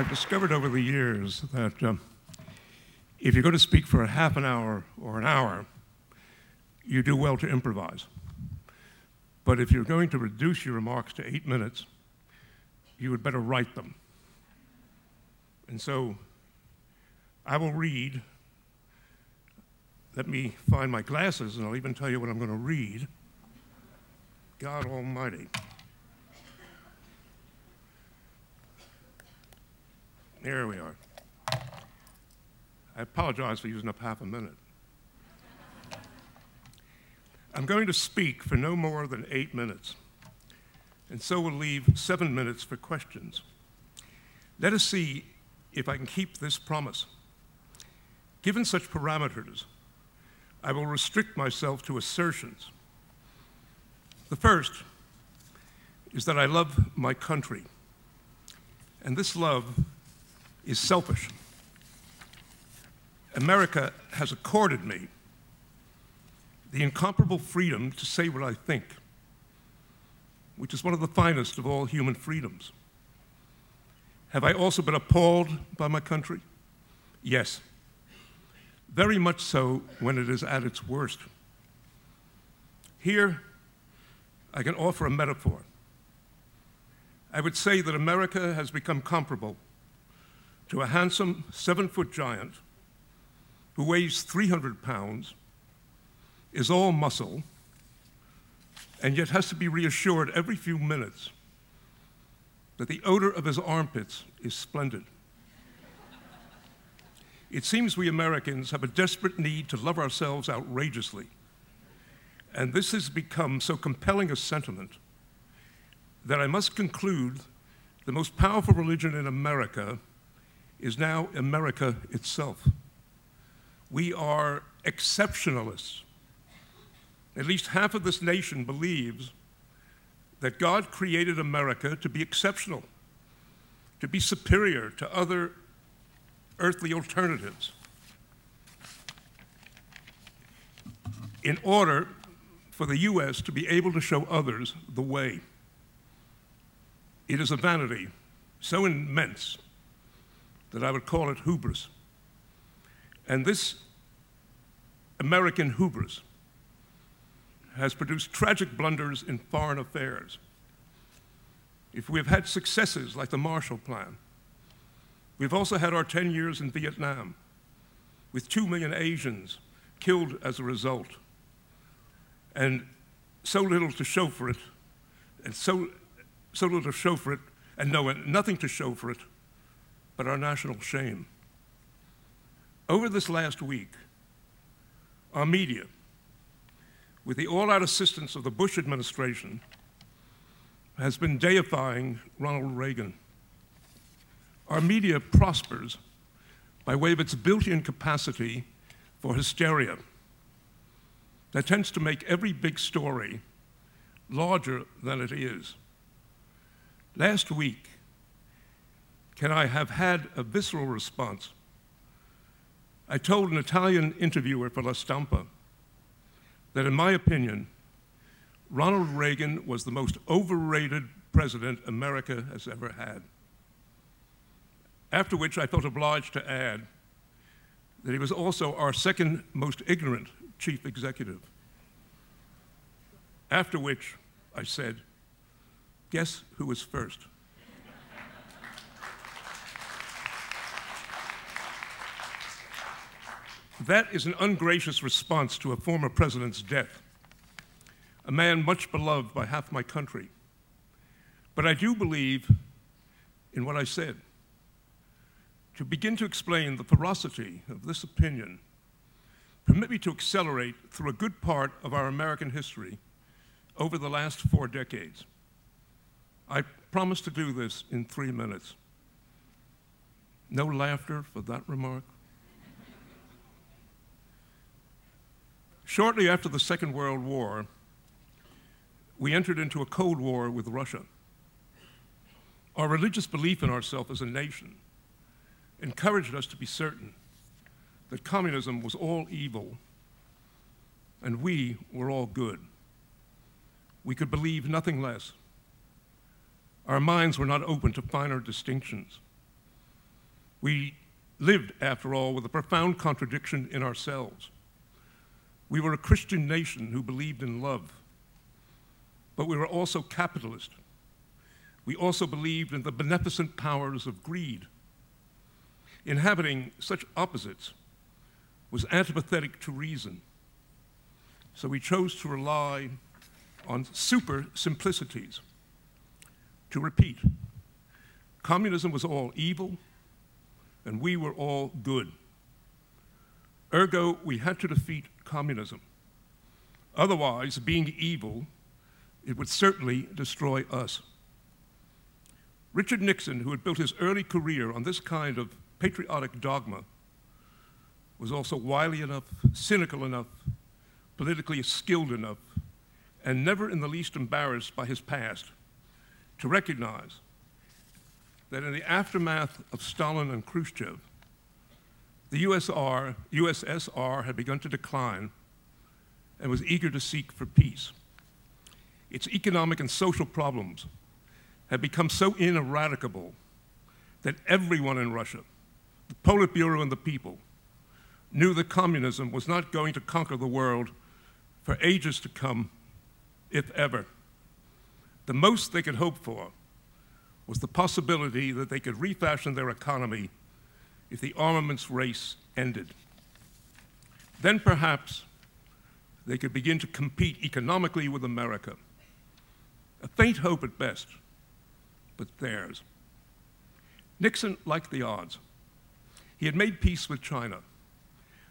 I've discovered over the years that um, if you're going to speak for a half an hour or an hour, you do well to improvise. But if you're going to reduce your remarks to eight minutes, you would better write them. And so I will read. Let me find my glasses, and I'll even tell you what I'm going to read. God Almighty. Here we are. I apologize for using up half a minute. I'm going to speak for no more than eight minutes, and so we'll leave seven minutes for questions. Let us see if I can keep this promise. Given such parameters, I will restrict myself to assertions. The first is that I love my country, and this love is selfish. America has accorded me the incomparable freedom to say what I think, which is one of the finest of all human freedoms. Have I also been appalled by my country? Yes. Very much so when it is at its worst. Here, I can offer a metaphor. I would say that America has become comparable to a handsome seven foot giant who weighs 300 pounds, is all muscle, and yet has to be reassured every few minutes that the odor of his armpits is splendid. It seems we Americans have a desperate need to love ourselves outrageously. And this has become so compelling a sentiment that I must conclude the most powerful religion in America is now America itself. We are exceptionalists. At least half of this nation believes that God created America to be exceptional, to be superior to other earthly alternatives. In order for the U.S. to be able to show others the way. It is a vanity so immense that I would call it hubris. And this American hubris has produced tragic blunders in foreign affairs. If we have had successes like the Marshall Plan, we've also had our 10 years in Vietnam, with 2 million Asians killed as a result, and so little to show for it, and so, so little to show for it, and no, nothing to show for it but our national shame. Over this last week, our media, with the all out assistance of the Bush administration, has been deifying Ronald Reagan. Our media prospers by way of its built in capacity for hysteria that tends to make every big story larger than it is. Last week, can I have had a visceral response? I told an Italian interviewer for La Stampa that, in my opinion, Ronald Reagan was the most overrated president America has ever had. After which I felt obliged to add that he was also our second most ignorant chief executive. After which I said, guess who was first? That is an ungracious response to a former president's death, a man much beloved by half my country. But I do believe in what I said. To begin to explain the ferocity of this opinion, permit me to accelerate through a good part of our American history over the last four decades. I promise to do this in three minutes. No laughter for that remark? Shortly after the Second World War, we entered into a Cold War with Russia. Our religious belief in ourselves as a nation encouraged us to be certain that communism was all evil and we were all good. We could believe nothing less. Our minds were not open to finer distinctions. We lived, after all, with a profound contradiction in ourselves. We were a Christian nation who believed in love, but we were also capitalist. We also believed in the beneficent powers of greed. Inhabiting such opposites was antipathetic to reason. So we chose to rely on super simplicities. To repeat, communism was all evil, and we were all good. Ergo, we had to defeat communism. Otherwise, being evil, it would certainly destroy us. Richard Nixon, who had built his early career on this kind of patriotic dogma, was also wily enough, cynical enough, politically skilled enough, and never in the least embarrassed by his past to recognize that in the aftermath of Stalin and Khrushchev, the USR, USSR had begun to decline and was eager to seek for peace. Its economic and social problems had become so ineradicable that everyone in Russia, the Politburo and the people, knew that communism was not going to conquer the world for ages to come, if ever. The most they could hope for was the possibility that they could refashion their economy if the armaments race ended. Then perhaps they could begin to compete economically with America. A faint hope at best, but theirs. Nixon liked the odds. He had made peace with China.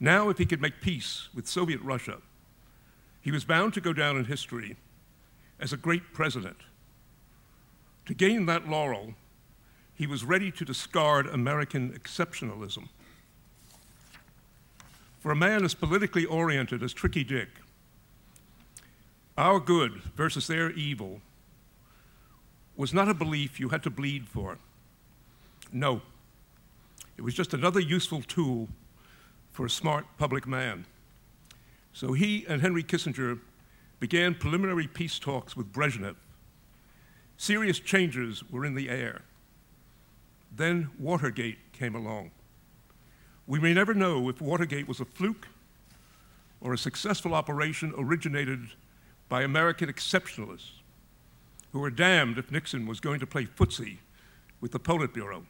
Now, if he could make peace with Soviet Russia, he was bound to go down in history as a great president to gain that laurel, he was ready to discard American exceptionalism. For a man as politically oriented as Tricky Dick, our good versus their evil was not a belief you had to bleed for. No, it was just another useful tool for a smart public man. So he and Henry Kissinger began preliminary peace talks with Brezhnev Serious changes were in the air. Then Watergate came along. We may never know if Watergate was a fluke or a successful operation originated by American exceptionalists who were damned if Nixon was going to play footsie with the Politburo.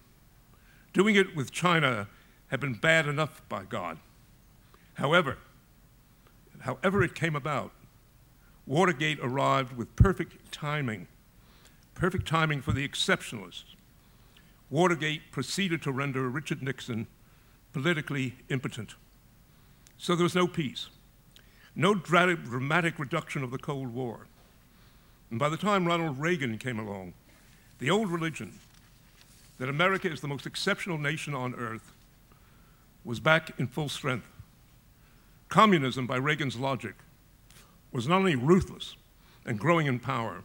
Doing it with China had been bad enough, by God. However, however it came about, Watergate arrived with perfect timing Perfect timing for the exceptionalists. Watergate proceeded to render Richard Nixon politically impotent. So there was no peace, no dramatic reduction of the Cold War. And by the time Ronald Reagan came along, the old religion that America is the most exceptional nation on earth was back in full strength. Communism, by Reagan's logic, was not only ruthless and growing in power,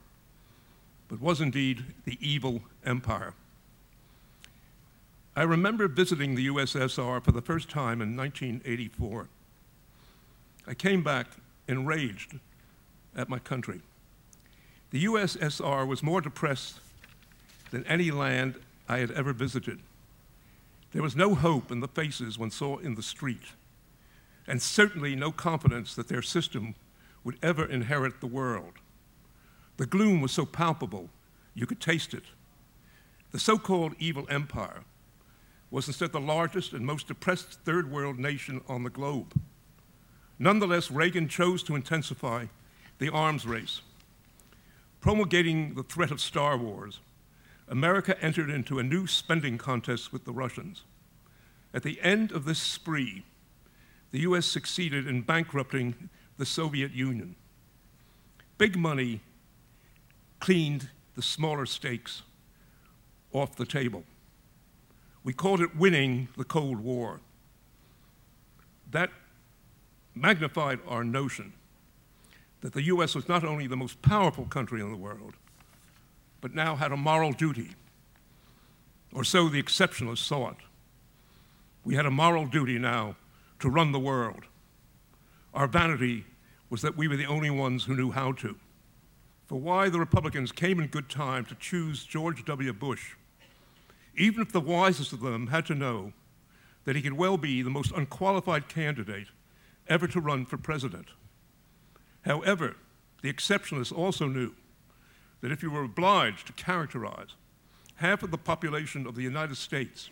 but was indeed the evil empire. I remember visiting the USSR for the first time in 1984. I came back enraged at my country. The USSR was more depressed than any land I had ever visited. There was no hope in the faces one saw in the street, and certainly no confidence that their system would ever inherit the world. The gloom was so palpable, you could taste it. The so called evil empire was instead the largest and most depressed third world nation on the globe. Nonetheless, Reagan chose to intensify the arms race. Promulgating the threat of Star Wars, America entered into a new spending contest with the Russians. At the end of this spree, the US succeeded in bankrupting the Soviet Union. Big money cleaned the smaller stakes off the table. We called it winning the Cold War. That magnified our notion that the US was not only the most powerful country in the world, but now had a moral duty, or so the exceptionalists it. We had a moral duty now to run the world. Our vanity was that we were the only ones who knew how to for why the Republicans came in good time to choose George W. Bush even if the wisest of them had to know that he could well be the most unqualified candidate ever to run for president. However, the exceptionalists also knew that if you were obliged to characterize half of the population of the United States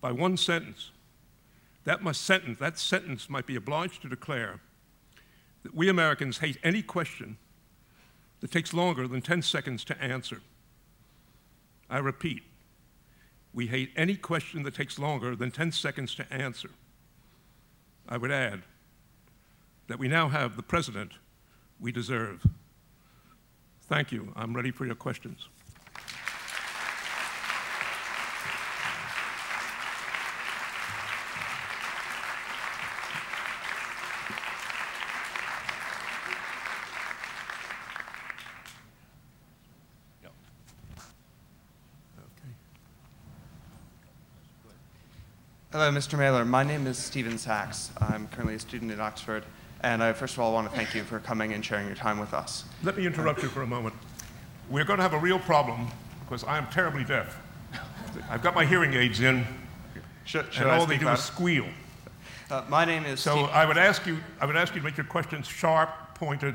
by one sentence, that, must sentence, that sentence might be obliged to declare that we Americans hate any question that takes longer than 10 seconds to answer. I repeat, we hate any question that takes longer than 10 seconds to answer. I would add that we now have the president we deserve. Thank you. I'm ready for your questions. Hello, Mr. Mailer. My name is Stephen Sachs. I'm currently a student at Oxford, and I first of all want to thank you for coming and sharing your time with us. Let me interrupt you for a moment. We're going to have a real problem because I am terribly deaf. I've got my hearing aids in, Should, should and all they do is squeal. Uh, my name is So Steve- I would ask you, I would ask you to make your questions sharp, pointed,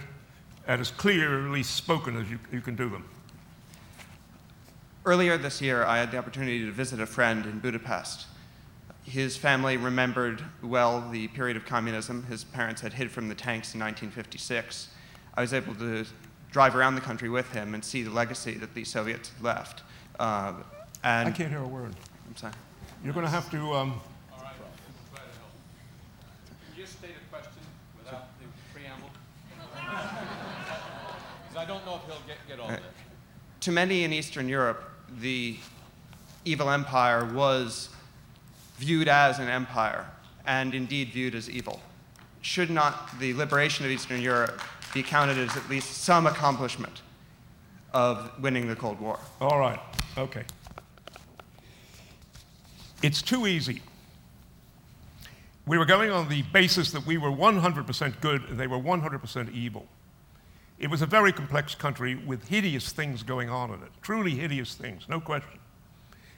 and as clearly spoken as you, you can do them. Earlier this year, I had the opportunity to visit a friend in Budapest. His family remembered well the period of communism. His parents had hid from the tanks in 1956. I was able to drive around the country with him and see the legacy that the Soviets had left. Uh, and I can't hear a word. I'm sorry. You're going to have to, um, All right, we'll try to help. Can you just state a question without the preamble? Because I don't know if he'll get, get all of it. To many in Eastern Europe, the evil empire was viewed as an empire and indeed viewed as evil. Should not the liberation of Eastern Europe be counted as at least some accomplishment of winning the Cold War? all right, okay. It's too easy. We were going on the basis that we were 100% good and they were 100% evil. It was a very complex country with hideous things going on in it, truly hideous things, no question.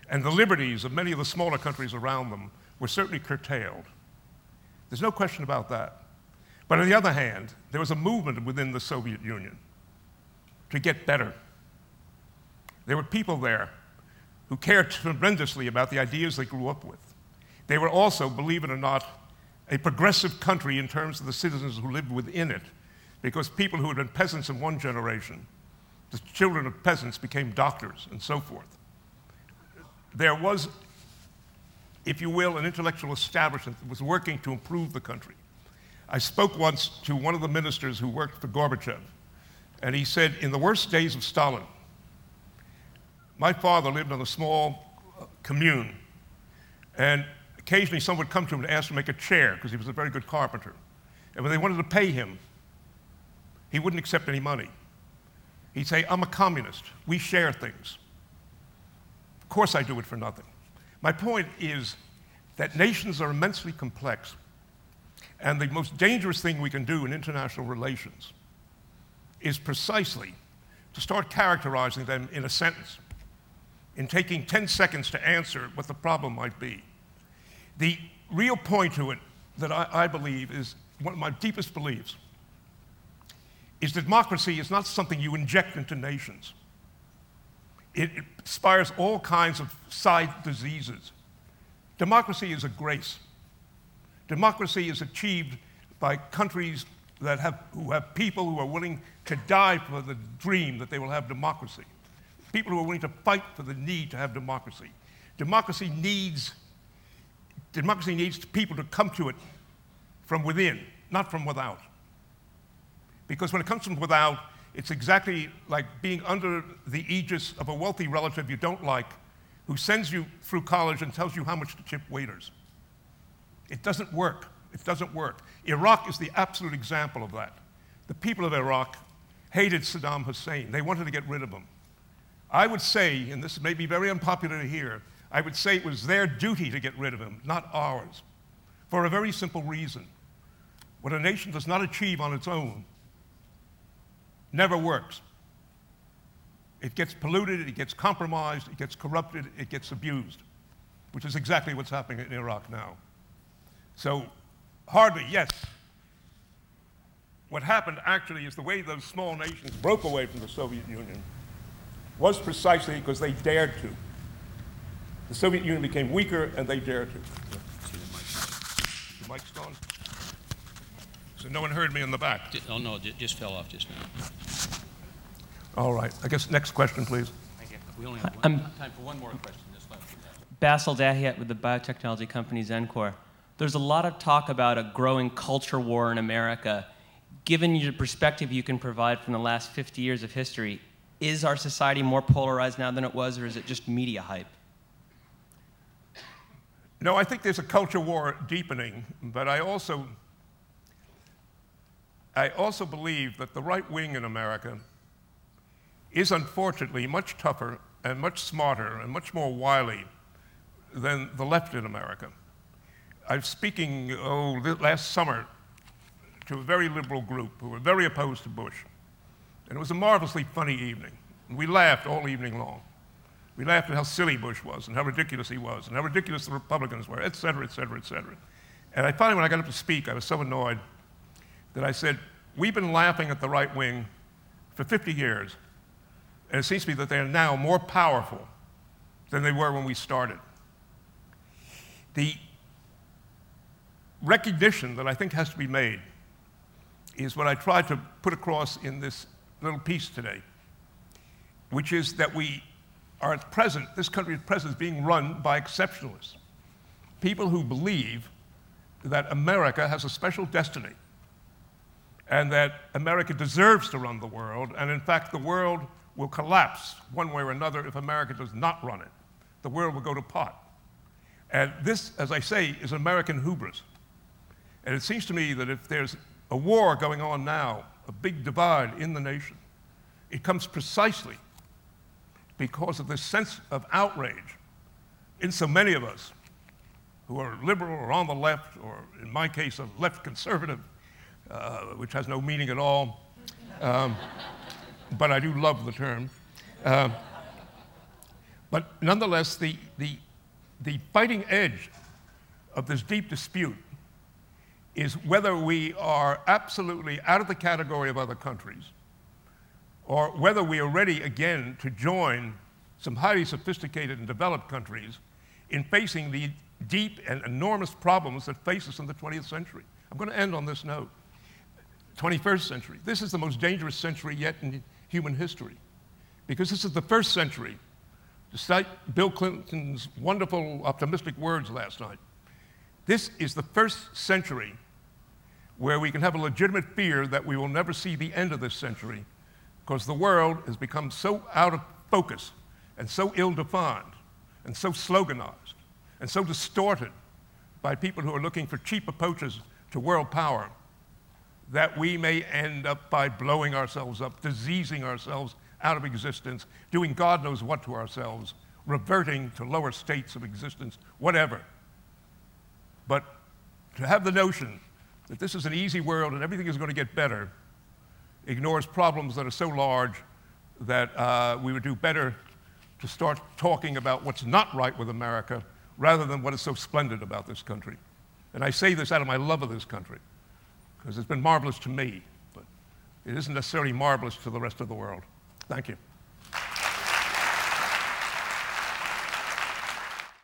And the liberties of many of the smaller countries around them were certainly curtailed. There's no question about that. But on the other hand, there was a movement within the Soviet Union to get better. There were people there who cared tremendously about the ideas they grew up with. They were also, believe it or not, a progressive country in terms of the citizens who lived within it, because people who had been peasants in one generation, the children of peasants became doctors and so forth. There was, if you will, an intellectual establishment that was working to improve the country. I spoke once to one of the ministers who worked for Gorbachev, and he said, in the worst days of Stalin, my father lived on a small uh, commune, and occasionally someone would come to him and ask him to make a chair because he was a very good carpenter. And when they wanted to pay him, he wouldn't accept any money. He'd say, I'm a communist. We share things. Of course, I do it for nothing. My point is that nations are immensely complex, and the most dangerous thing we can do in international relations is precisely to start characterizing them in a sentence, in taking 10 seconds to answer what the problem might be. The real point to it that I, I believe is one of my deepest beliefs is that democracy is not something you inject into nations. It inspires all kinds of side diseases. Democracy is a grace. Democracy is achieved by countries that have, who have people who are willing to die for the dream that they will have democracy. People who are willing to fight for the need to have democracy. Democracy needs, democracy needs people to come to it from within, not from without. Because when it comes from without, it's exactly like being under the aegis of a wealthy relative you don't like who sends you through college and tells you how much to tip waiters. It doesn't work. It doesn't work. Iraq is the absolute example of that. The people of Iraq hated Saddam Hussein. They wanted to get rid of him. I would say, and this may be very unpopular to hear, I would say it was their duty to get rid of him, not ours, for a very simple reason. What a nation does not achieve on its own never works. It gets polluted, it gets compromised, it gets corrupted, it gets abused, which is exactly what's happening in Iraq now. So, hardly, yes. What happened actually is the way those small nations broke away from the Soviet Union was precisely because they dared to. The Soviet Union became weaker and they dared to. The mic's gone. So no one heard me in the back. Di- Oh, no, it just fell off just now. All right. I guess next question, please. Thank you. We only uh, have I'm- one, um, time for one more question this left. Bassil Dahiyat with the biotechnology company Xencor. There's a lot of talk about a growing culture war in America. Given your perspective you can provide from the last 50 years of history, is our society more polarized now than it was, or is it just media hype? No, I think there's a culture war deepening, but I also, I also believe that the right wing in America is unfortunately much tougher and much smarter and much more wily than the left in America. I was speaking oh, last summer to a very liberal group who were very opposed to Bush. And it was a marvelously funny evening. We laughed all evening long. We laughed at how silly Bush was and how ridiculous he was and how ridiculous the Republicans were, et cetera, et cetera, et cetera. And I finally, when I got up to speak, I was so annoyed that I said, We've been laughing at the right wing for 50 years, and it seems to me that they are now more powerful than they were when we started. The recognition that I think has to be made is what I tried to put across in this little piece today, which is that we are at present, this country at present is being run by exceptionalists, people who believe that America has a special destiny and that America deserves to run the world, and in fact, the world will collapse one way or another if America does not run it. The world will go to pot. And this, as I say, is American hubris. And it seems to me that if there's a war going on now, a big divide in the nation, it comes precisely because of this sense of outrage in so many of us who are liberal or on the left, or in my case, a left conservative, uh, which has no meaning at all. Um, but I do love the term. Um, but nonetheless, the, the, the fighting edge of this deep dispute is whether we are absolutely out of the category of other countries or whether we are ready again to join some highly sophisticated and developed countries in facing the deep and enormous problems that face us in the 20th century. I'm going to end on this note. 21st century. This is the most dangerous century yet in human history because this is the first century, cite Bill Clinton's wonderful optimistic words last night. This is the first century where we can have a legitimate fear that we will never see the end of this century because the world has become so out of focus and so ill defined and so sloganized and so distorted by people who are looking for cheap approaches to world power that we may end up by blowing ourselves up, diseasing ourselves out of existence, doing God knows what to ourselves, reverting to lower states of existence, whatever. But to have the notion that this is an easy world and everything is going to get better ignores problems that are so large that uh, we would do better to start talking about what's not right with America rather than what is so splendid about this country. And I say this out of my love of this country because it's been marvelous to me, but it isn't necessarily marvelous to the rest of the world. Thank you.